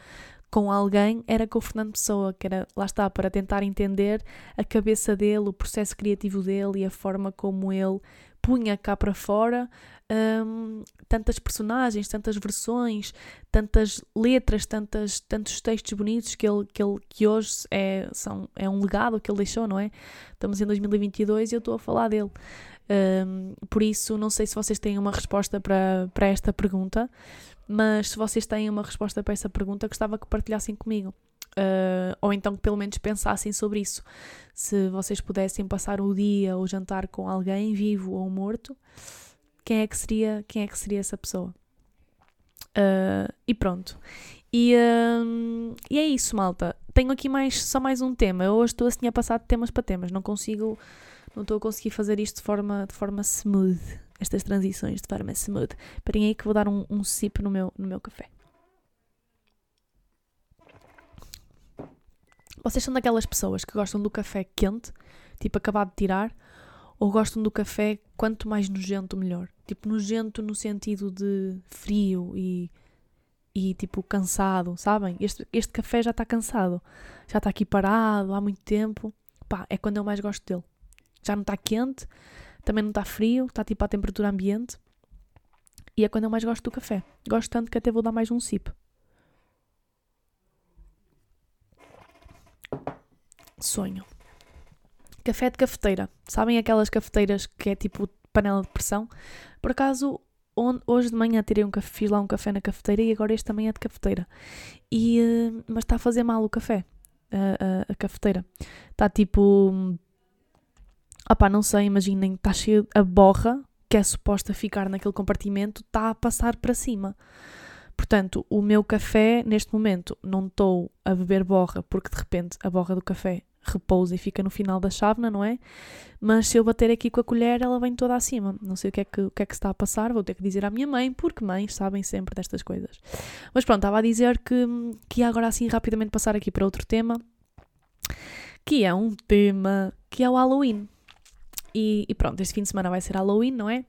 com alguém era com o Fernando Pessoa, que era, lá está, para tentar entender a cabeça dele, o processo criativo dele e a forma como ele punha cá para fora um, tantas personagens, tantas versões, tantas letras, tantas, tantos textos bonitos que, ele, que, ele, que hoje é, são, é um legado que ele deixou, não é? Estamos em 2022 e eu estou a falar dele. Um, por isso, não sei se vocês têm uma resposta para, para esta pergunta, mas se vocês têm uma resposta para essa pergunta, gostava que partilhassem comigo. Uh, ou então que pelo menos pensassem sobre isso. Se vocês pudessem passar o dia ou jantar com alguém vivo ou morto, quem é que seria, quem é que seria essa pessoa? Uh, e pronto. E, uh, e é isso, malta. Tenho aqui mais, só mais um tema. Eu hoje estou assim a passar de temas para temas. Não consigo, não estou a conseguir fazer isto de forma, de forma smooth. Estas transições de forma smooth. Esperem aí que vou dar um, um sip no meu, no meu café. Vocês são daquelas pessoas que gostam do café quente, tipo acabado de tirar, ou gostam do café quanto mais nojento, melhor? Tipo, nojento no sentido de frio e, e tipo, cansado, sabem? Este, este café já está cansado, já está aqui parado há muito tempo. Pá, é quando eu mais gosto dele. Já não está quente, também não está frio, está tipo à temperatura ambiente. E é quando eu mais gosto do café. Gosto tanto que até vou dar mais um sip. Sonho. Café de cafeteira. Sabem aquelas cafeteiras que é tipo panela de pressão? Por acaso, hoje de manhã tirei um café, fiz lá um café na cafeteira e agora este também é de cafeteira. E, uh, mas está a fazer mal o café, a, a, a cafeteira. Está tipo. Opá, não sei, imaginem, está cheio. A borra, que é suposta ficar naquele compartimento, está a passar para cima. Portanto, o meu café, neste momento, não estou a beber borra, porque de repente a borra do café repousa e fica no final da chávena, não é? Mas se eu bater aqui com a colher, ela vem toda acima. Não sei o que é que, o que, é que está a passar, vou ter que dizer à minha mãe, porque mães sabem sempre destas coisas. Mas pronto, estava a dizer que, que ia agora assim rapidamente passar aqui para outro tema, que é um tema que é o Halloween. E, e, pronto, este fim de semana vai ser Halloween, não é?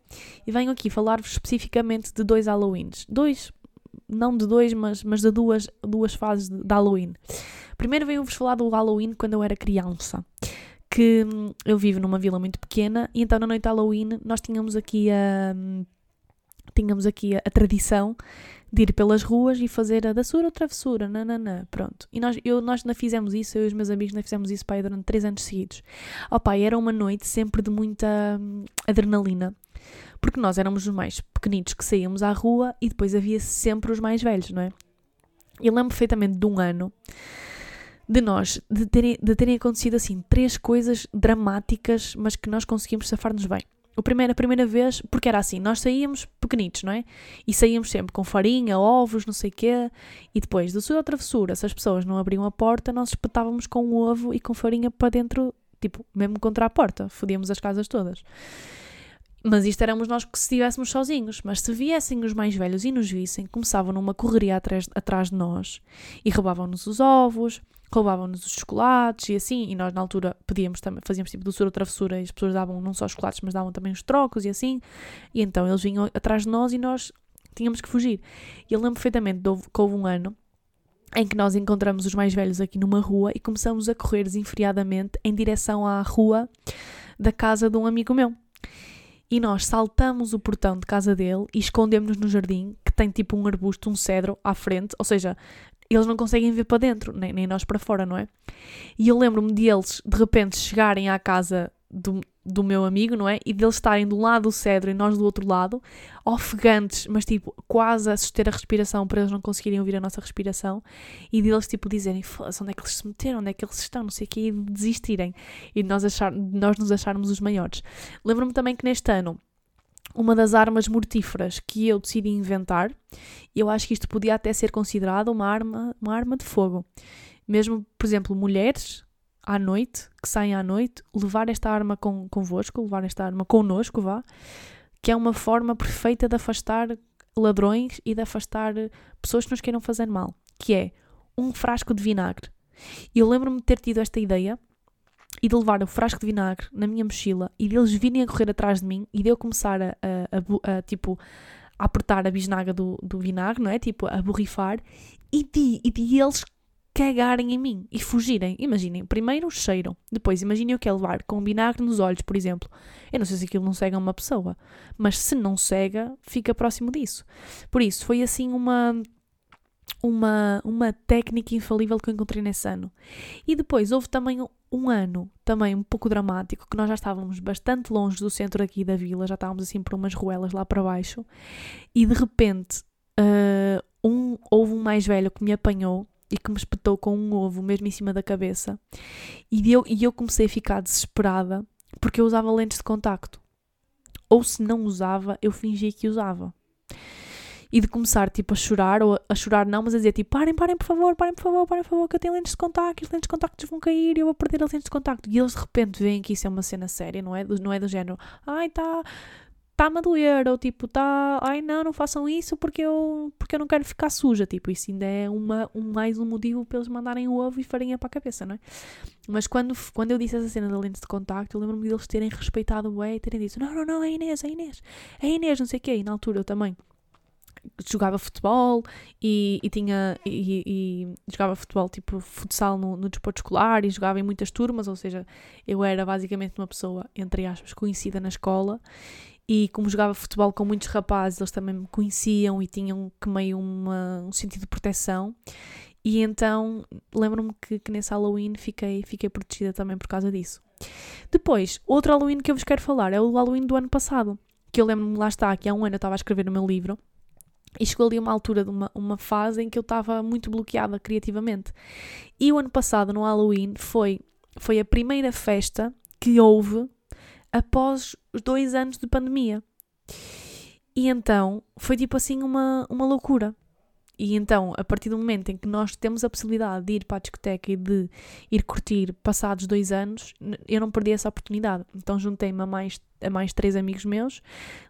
E venho aqui falar-vos especificamente de dois Halloweens. Dois, não de dois, mas, mas de duas, duas fases de, de Halloween. Primeiro venho-vos falar do Halloween quando eu era criança. Que hum, eu vivo numa vila muito pequena e então na noite de Halloween nós tínhamos aqui a. Hum, tínhamos aqui a, a tradição de ir pelas ruas e fazer a daçura ou travessura, nananã, pronto. E nós, eu, nós não fizemos isso, eu e os meus amigos não fizemos isso pai, durante três anos seguidos. Oh pai, era uma noite sempre de muita hum, adrenalina porque nós éramos os mais pequenitos que saíamos à rua e depois havia sempre os mais velhos, não é? Eu lembro perfeitamente de um ano de nós, de terem, de terem acontecido assim três coisas dramáticas, mas que nós conseguimos safar-nos bem. O primeiro, a primeira vez, porque era assim, nós saíamos pequenitos, não é? E saíamos sempre com farinha, ovos, não sei o quê, e depois, da sua travessura, se as pessoas não abriam a porta, nós espetávamos com o ovo e com farinha para dentro, tipo, mesmo contra a porta, fodíamos as casas todas. Mas isto éramos nós que se estivéssemos sozinhos. Mas se viessem os mais velhos e nos vissem, começavam numa correria atrás, atrás de nós e roubavam-nos os ovos, roubavam-nos os chocolates e assim. E nós, na altura, pedíamos também, fazíamos tipo doçura ou travessura e as pessoas davam não só os chocolates, mas davam também os trocos e assim. E então eles vinham atrás de nós e nós tínhamos que fugir. E eu lembro perfeitamente que houve um ano em que nós encontramos os mais velhos aqui numa rua e começamos a correr desenfreadamente em direção à rua da casa de um amigo meu e nós saltamos o portão de casa dele e escondemos-nos no jardim, que tem tipo um arbusto, um cedro à frente, ou seja, eles não conseguem ver para dentro, nem, nem nós para fora, não é? E eu lembro-me de eles de repente chegarem à casa do, do meu amigo, não é? E deles estarem do lado do cedro e nós do outro lado, ofegantes, mas tipo, quase a suster a respiração para eles não conseguirem ouvir a nossa respiração, e deles tipo dizerem, onde é que eles se meteram, onde é que eles estão, não sei o que, e desistirem, e nós, achar, nós nos acharmos os maiores. Lembro-me também que neste ano, uma das armas mortíferas que eu decidi inventar, eu acho que isto podia até ser considerado uma arma, uma arma de fogo. Mesmo, por exemplo, mulheres à noite, que saem à noite, levar esta arma com, convosco, levar esta arma connosco, vá, que é uma forma perfeita de afastar ladrões e de afastar pessoas que nos queiram fazer mal, que é um frasco de vinagre. Eu lembro-me de ter tido esta ideia e de levar o frasco de vinagre na minha mochila e deles virem a correr atrás de mim e de eu começar a, a, a, a tipo a apertar a bisnaga do, do vinagre, não é? Tipo, a borrifar e de, e de eles cagarem em mim e fugirem. Imaginem, primeiro cheiram, depois imaginem o que é levar com vinagre nos olhos, por exemplo. Eu não sei se aquilo não cega uma pessoa, mas se não cega, fica próximo disso. Por isso, foi assim uma uma, uma técnica infalível que eu encontrei nesse ano. E depois houve também um ano, também um pouco dramático, que nós já estávamos bastante longe do centro aqui da vila, já estávamos assim por umas ruelas lá para baixo, e de repente uh, um, houve um mais velho que me apanhou e que me espetou com um ovo mesmo em cima da cabeça, e eu, e eu comecei a ficar desesperada porque eu usava lentes de contacto. Ou se não usava, eu fingia que usava e de começar tipo a chorar, ou a chorar não, mas a dizer tipo parem, parem por favor, parem por favor, parem por favor, que eu tenho lentes de contacto, as lentes de contacto vão cair e eu vou perder as lentes de contacto. E eles de repente veem que isso é uma cena séria, não é? Não é do género, ai tá, está-me a doer, ou tipo, tá, ai não, não façam isso porque eu, porque eu não quero ficar suja, tipo, isso ainda é uma, um, mais um motivo para eles mandarem o ovo e farinha para a cabeça, não é? Mas quando, quando eu disse essa cena da lente de contacto, eu lembro-me deles terem respeitado o e terem dito, não, não, não, é Inês, é Inês, é Inês, não sei o quê, e na altura eu também jogava futebol e, e tinha e, e, jogava futebol tipo futsal no, no desporto escolar e jogava em muitas turmas, ou seja, eu era basicamente uma pessoa, entre aspas, conhecida na escola e como jogava futebol com muitos rapazes, eles também me conheciam e tinham que meio uma, um sentido de proteção. E então lembro-me que, que, nesse Halloween fiquei, fiquei protegida também por causa disso. Depois, outro Halloween que eu vos quero falar é o Halloween do ano passado. Que eu lembro-me, lá está, que há um ano eu estava a escrever o meu livro e chegou ali uma altura de uma, uma fase em que eu estava muito bloqueada criativamente. E o ano passado, no Halloween, foi, foi a primeira festa que houve após os dois anos de pandemia. E então foi tipo assim uma, uma loucura. E então, a partir do momento em que nós temos a possibilidade de ir para a discoteca e de ir curtir passados dois anos, eu não perdi essa oportunidade. Então juntei-me a mais, a mais três amigos meus.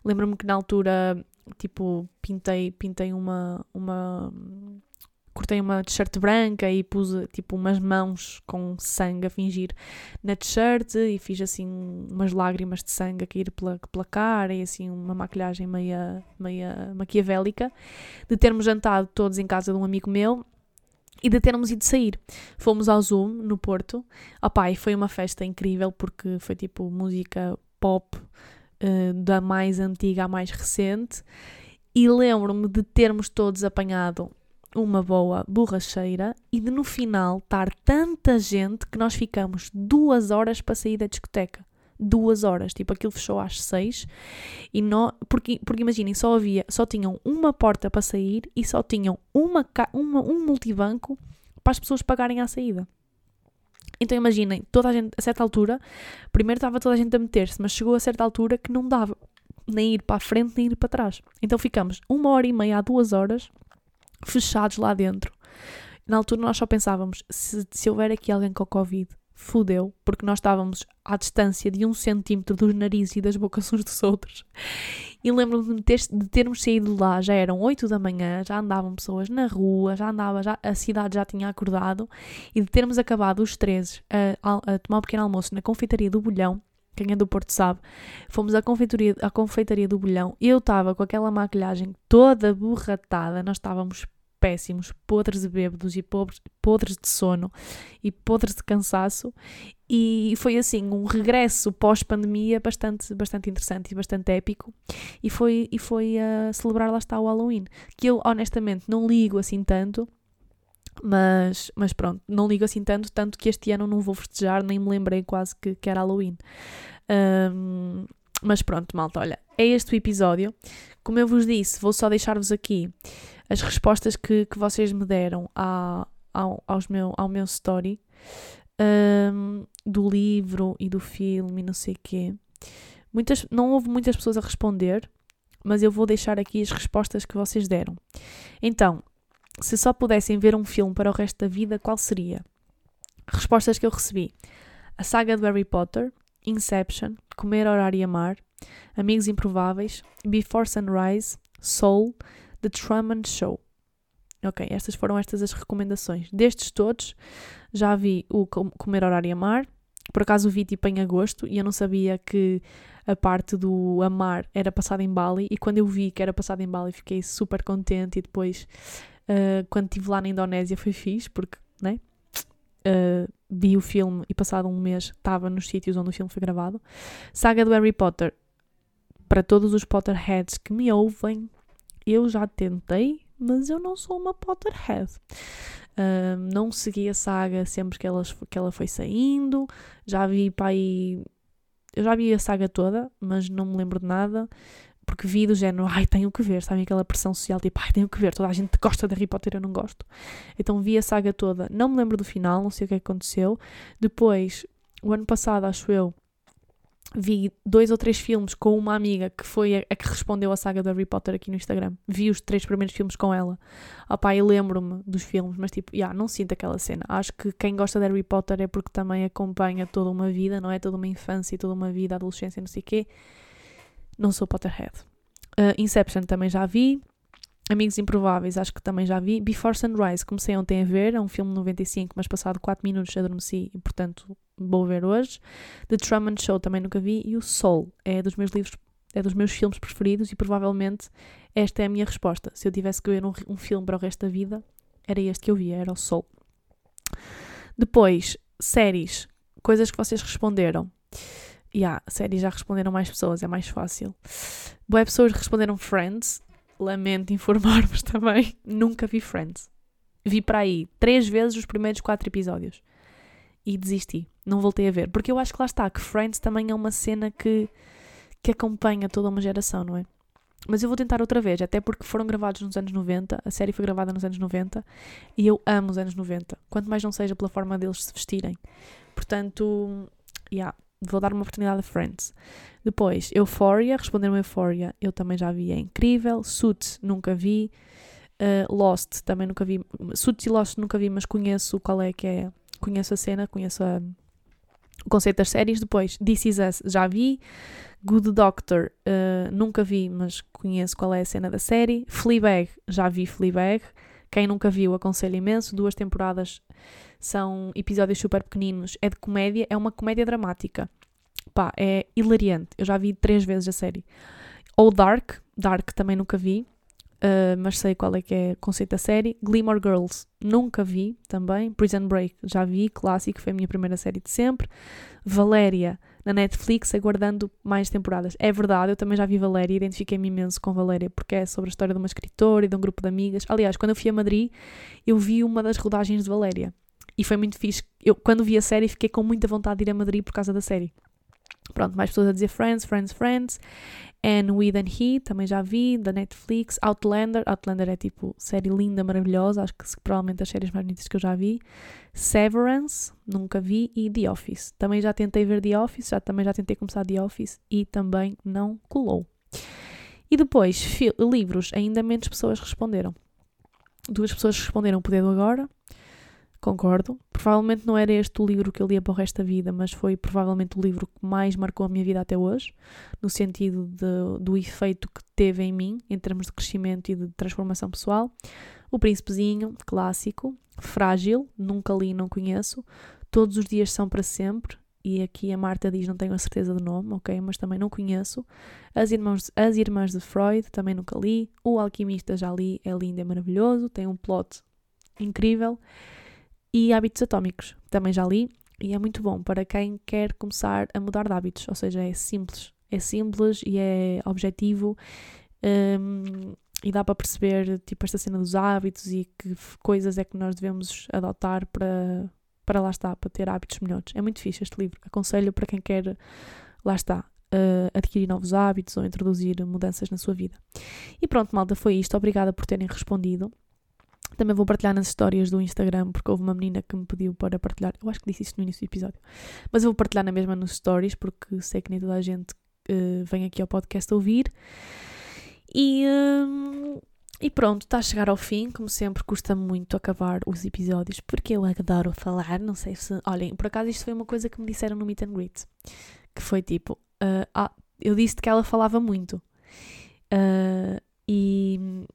Lembro-me que na altura tipo, pintei, pintei uma, uma cortei uma t-shirt branca e pus tipo umas mãos com sangue a fingir na t-shirt e fiz assim umas lágrimas de sangue a cair pela, pela cara e assim uma maquilhagem meia, meia maquiavélica de termos jantado todos em casa de um amigo meu e de termos ido sair. Fomos ao Zoom no Porto. Opa, e foi uma festa incrível porque foi tipo música pop uh, da mais antiga à mais recente, e lembro-me de termos todos apanhado uma boa borracheira e de no final estar tanta gente que nós ficamos duas horas para sair da discoteca. Duas horas, tipo aquilo fechou às seis e porque, porque imaginem, só havia, só tinham uma porta para sair e só tinham uma, uma, um multibanco para as pessoas pagarem a saída. Então imaginem, toda a gente, a certa altura, primeiro estava toda a gente a meter-se, mas chegou a certa altura que não dava nem ir para a frente nem ir para trás. Então ficamos uma hora e meia a duas horas fechados lá dentro. Na altura nós só pensávamos, se, se houver aqui alguém com Covid, fudeu, porque nós estávamos à distância de um centímetro dos narizes e das bocas uns dos outros. E lembro-me de, ter, de, termos saído lá, já eram 8 da manhã, já andavam pessoas na rua, já andava, já, a cidade já tinha acordado, e de termos acabado os três a, a, a tomar um pequeno almoço na confeitaria do Bolhão, quem é do Porto sabe, fomos à confeitaria, à confeitaria do Bolhão, eu estava com aquela maquilhagem toda borratada, nós estávamos péssimos, podres de bêbados e podres, podres de sono e podres de cansaço. E foi assim um regresso pós-pandemia bastante, bastante interessante e bastante épico. E foi, e foi a celebrar lá está o Halloween, que eu honestamente não ligo assim tanto. Mas, mas pronto, não ligo assim tanto, tanto que este ano não vou festejar, nem me lembrei quase que, que era Halloween. Um, mas pronto, malta, olha, é este o episódio. Como eu vos disse, vou só deixar-vos aqui as respostas que, que vocês me deram ao, aos meu, ao meu story um, do livro e do filme e não sei o quê. Muitas, não houve muitas pessoas a responder, mas eu vou deixar aqui as respostas que vocês deram. Então, se só pudessem ver um filme para o resto da vida, qual seria? Respostas que eu recebi: A saga do Harry Potter, Inception, Comer, Orar e Amar, Amigos Improváveis, Before Sunrise, Soul, The Truman Show. Ok, estas foram estas as recomendações. Destes todos, já vi o Comer, Orar e Amar. Por acaso vi tipo em agosto e eu não sabia que a parte do amar era passada em Bali. E quando eu vi que era passada em Bali, fiquei super contente. E depois, uh, quando estive lá na Indonésia, foi fixe, porque né? Uh, vi o filme e passado um mês estava nos sítios onde o filme foi gravado. Saga do Harry Potter. Para todos os Potterheads que me ouvem, eu já tentei, mas eu não sou uma Potterhead. Uh, não segui a saga sempre que ela, que ela foi saindo. Já vi aí. Eu já vi a saga toda, mas não me lembro de nada. Porque vi do género, ai, tenho que ver, sabem aquela pressão social, tipo, ai, tenho que ver, toda a gente gosta de Harry Potter, eu não gosto. Então vi a saga toda, não me lembro do final, não sei o que aconteceu. Depois, o ano passado, acho eu, vi dois ou três filmes com uma amiga que foi a, a, que respondeu à saga do Harry Potter aqui no Instagram. Vi os três primeiros filmes com ela. Opá, e lembro-me dos filmes, mas tipo, yeah, não sinto aquela cena. Acho que quem gosta de Harry Potter é porque também acompanha toda uma vida, não é? Toda uma infância e toda uma vida, adolescência, não sei o quê. Não sou Potterhead. Uh, Inception também já vi. Amigos Improváveis, acho que também já vi. Before Sunrise, comecei ontem a ver, é um filme de 95, mas passado 4 minutos adormeci e, portanto, vou ver hoje. The Truman Show também nunca vi. E o Soul é dos meus livros, é dos meus filmes preferidos e provavelmente esta é a minha resposta. Se eu tivesse que ver um, um filme para o resto da vida, era este que eu via, era o Soul. Depois, séries, coisas que vocês responderam. E yeah, séries já responderam mais pessoas, é mais fácil. Boas pessoas responderam Friends. Lamento informar-vos [LAUGHS] também. Nunca vi Friends. Vi para aí três vezes os primeiros quatro episódios. E desisti. Não voltei a ver. Porque eu acho que lá está, que Friends também é uma cena que, que acompanha toda uma geração, não é? Mas eu vou tentar outra vez, até porque foram gravados nos anos 90, a série foi gravada nos anos 90 e eu amo os anos 90, quanto mais não seja pela forma deles se vestirem. Portanto, yeah, vou dar uma oportunidade a Friends. Depois, Euphoria, responderam Euphoria, eu também já vi, é incrível. Suits, nunca vi. Uh, Lost, também nunca vi. Suits e Lost nunca vi, mas conheço qual é que é. Conheço a cena, conheço a, o conceito das séries. Depois, This Is Us, já vi. Good Doctor, uh, nunca vi, mas conheço qual é a cena da série. Fleabag, já vi Fleabag. Quem nunca viu, aconselho imenso. Duas temporadas são episódios super pequeninos. É de comédia, é uma comédia dramática. Pá, é hilariante. Eu já vi três vezes a série. Ou Dark, Dark também nunca vi, uh, mas sei qual é que é o conceito da série. Glimmer Girls, nunca vi também. Prison Break, já vi, clássico, foi a minha primeira série de sempre. Valéria, na Netflix, aguardando mais temporadas. É verdade, eu também já vi Valéria, identifiquei-me imenso com Valéria, porque é sobre a história de uma escritora e de um grupo de amigas. Aliás, quando eu fui a Madrid, eu vi uma das rodagens de Valéria. E foi muito fixe. Eu, quando vi a série, fiquei com muita vontade de ir a Madrid por causa da série. Pronto, mais pessoas a dizer Friends, Friends, Friends. And With and He, também já vi, da Netflix. Outlander, Outlander é tipo série linda, maravilhosa, acho que provavelmente das séries mais bonitas que eu já vi. Severance, nunca vi. E The Office. Também já tentei ver The Office, já, também já tentei começar The Office e também não colou. E depois, livros, ainda menos pessoas responderam. Duas pessoas responderam Poder do Agora Concordo. Provavelmente não era este o livro que eu lia para o resto da vida, mas foi provavelmente o livro que mais marcou a minha vida até hoje, no sentido de, do efeito que teve em mim, em termos de crescimento e de transformação pessoal. O Príncipezinho, clássico. Frágil, nunca li, não conheço. Todos os dias são para sempre. E aqui a Marta diz, não tenho a certeza do nome, ok, mas também não conheço. As Irmãs, As Irmãs de Freud, também nunca li. O Alquimista já li, é lindo, é maravilhoso, tem um plot incrível. E Hábitos Atómicos, também já li, e é muito bom para quem quer começar a mudar de hábitos, ou seja, é simples, é simples e é objetivo um, e dá para perceber tipo esta cena dos hábitos e que coisas é que nós devemos adotar para, para lá está, para ter hábitos melhores. É muito fixe este livro, aconselho para quem quer, lá está, uh, adquirir novos hábitos ou introduzir mudanças na sua vida. E pronto, malta, foi isto. Obrigada por terem respondido. Também vou partilhar nas histórias do Instagram, porque houve uma menina que me pediu para partilhar. Eu acho que disse isto no início do episódio. Mas eu vou partilhar na mesma nos stories, porque sei que nem toda a gente uh, vem aqui ao podcast ouvir. E, um, e pronto, está a chegar ao fim. Como sempre, custa muito acabar os episódios, porque eu adoro falar. Não sei se. Olhem, por acaso isto foi uma coisa que me disseram no Meet and Greet. Que foi tipo. Uh, ah, eu disse que ela falava muito. Uh, e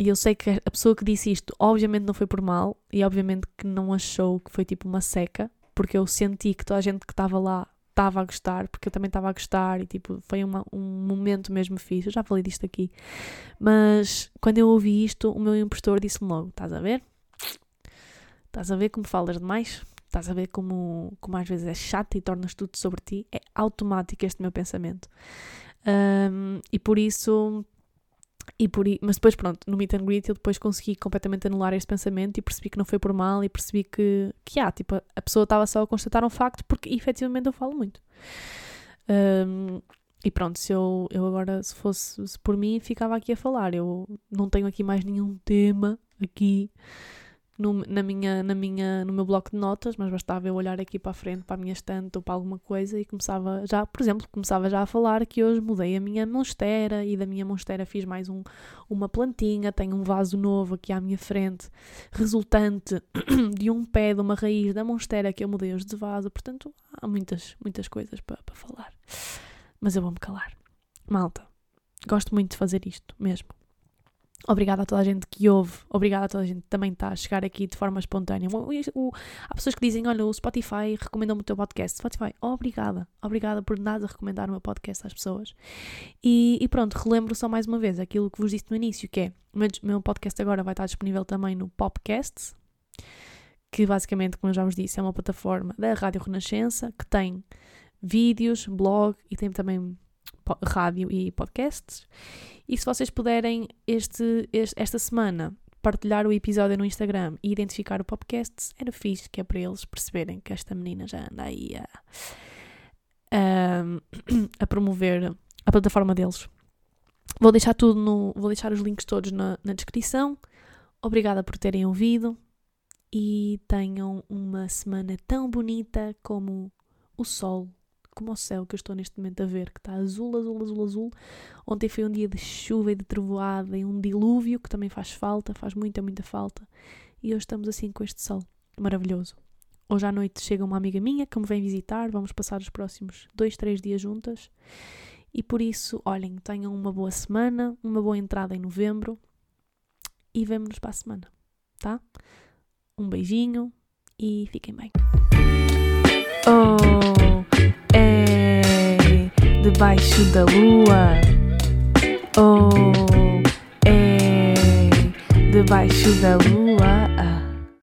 e eu sei que a pessoa que disse isto, obviamente não foi por mal, e obviamente que não achou que foi tipo uma seca, porque eu senti que toda a gente que estava lá estava a gostar, porque eu também estava a gostar, e tipo, foi uma, um momento mesmo fixe. Eu já falei disto aqui, mas quando eu ouvi isto, o meu impostor disse-me logo: estás a ver? Estás a ver como falas demais? Estás a ver como, como às vezes é chato e tornas tudo sobre ti? É automático este meu pensamento. Um, e por isso. E por, mas depois, pronto, no meet and greet eu depois consegui completamente anular este pensamento e percebi que não foi por mal e percebi que, que há, tipo, a pessoa estava só a constatar um facto porque efetivamente eu falo muito. Um, e pronto, se eu, eu agora, se fosse se por mim, ficava aqui a falar. Eu não tenho aqui mais nenhum tema aqui no, na minha, na minha, no meu bloco de notas, mas bastava eu olhar aqui para a frente, para a minha estante ou para alguma coisa e começava já, por exemplo, começava já a falar que hoje mudei a minha monstera e da minha monstera fiz mais um, uma plantinha, tenho um vaso novo aqui à minha frente, resultante [CLEARS THROAT] de um pé de uma raiz da monstera que eu mudei hoje de vaso, portanto há muitas, muitas coisas para, para falar mas eu vou-me calar. Malta, gosto muito de fazer isto mesmo. Obrigada a toda a gente que ouve, obrigada a toda a gente que também está a chegar aqui de forma espontânea. O, o, há pessoas que dizem: Olha, o Spotify recomenda-me o teu podcast. Spotify, obrigada, obrigada por nada recomendar o meu podcast às pessoas. E, e, pronto, relembro só mais uma vez aquilo que vos disse no início: que é o meu, meu podcast agora vai estar disponível também no Popcast, que basicamente, como eu já vos disse, é uma plataforma da Rádio Renascença que tem vídeos, blog e tem também rádio e podcasts. E se vocês puderem este, este, esta semana partilhar o episódio no Instagram e identificar o podcast, era fixe, que é para eles perceberem que esta menina já anda aí a, a, a promover a plataforma deles. Vou deixar tudo no. Vou deixar os links todos na, na descrição. Obrigada por terem ouvido e tenham uma semana tão bonita como o sol como o céu que eu estou neste momento a ver, que está azul, azul, azul, azul. Ontem foi um dia de chuva e de trovoada e um dilúvio que também faz falta, faz muita, muita falta. E hoje estamos assim com este sol maravilhoso. Hoje à noite chega uma amiga minha que me vem visitar, vamos passar os próximos dois, três dias juntas. E por isso, olhem, tenham uma boa semana, uma boa entrada em novembro e vemo-nos para a semana, tá? Um beijinho e fiquem bem. Oh! Debaixo da lua. Oh, é debaixo da lua.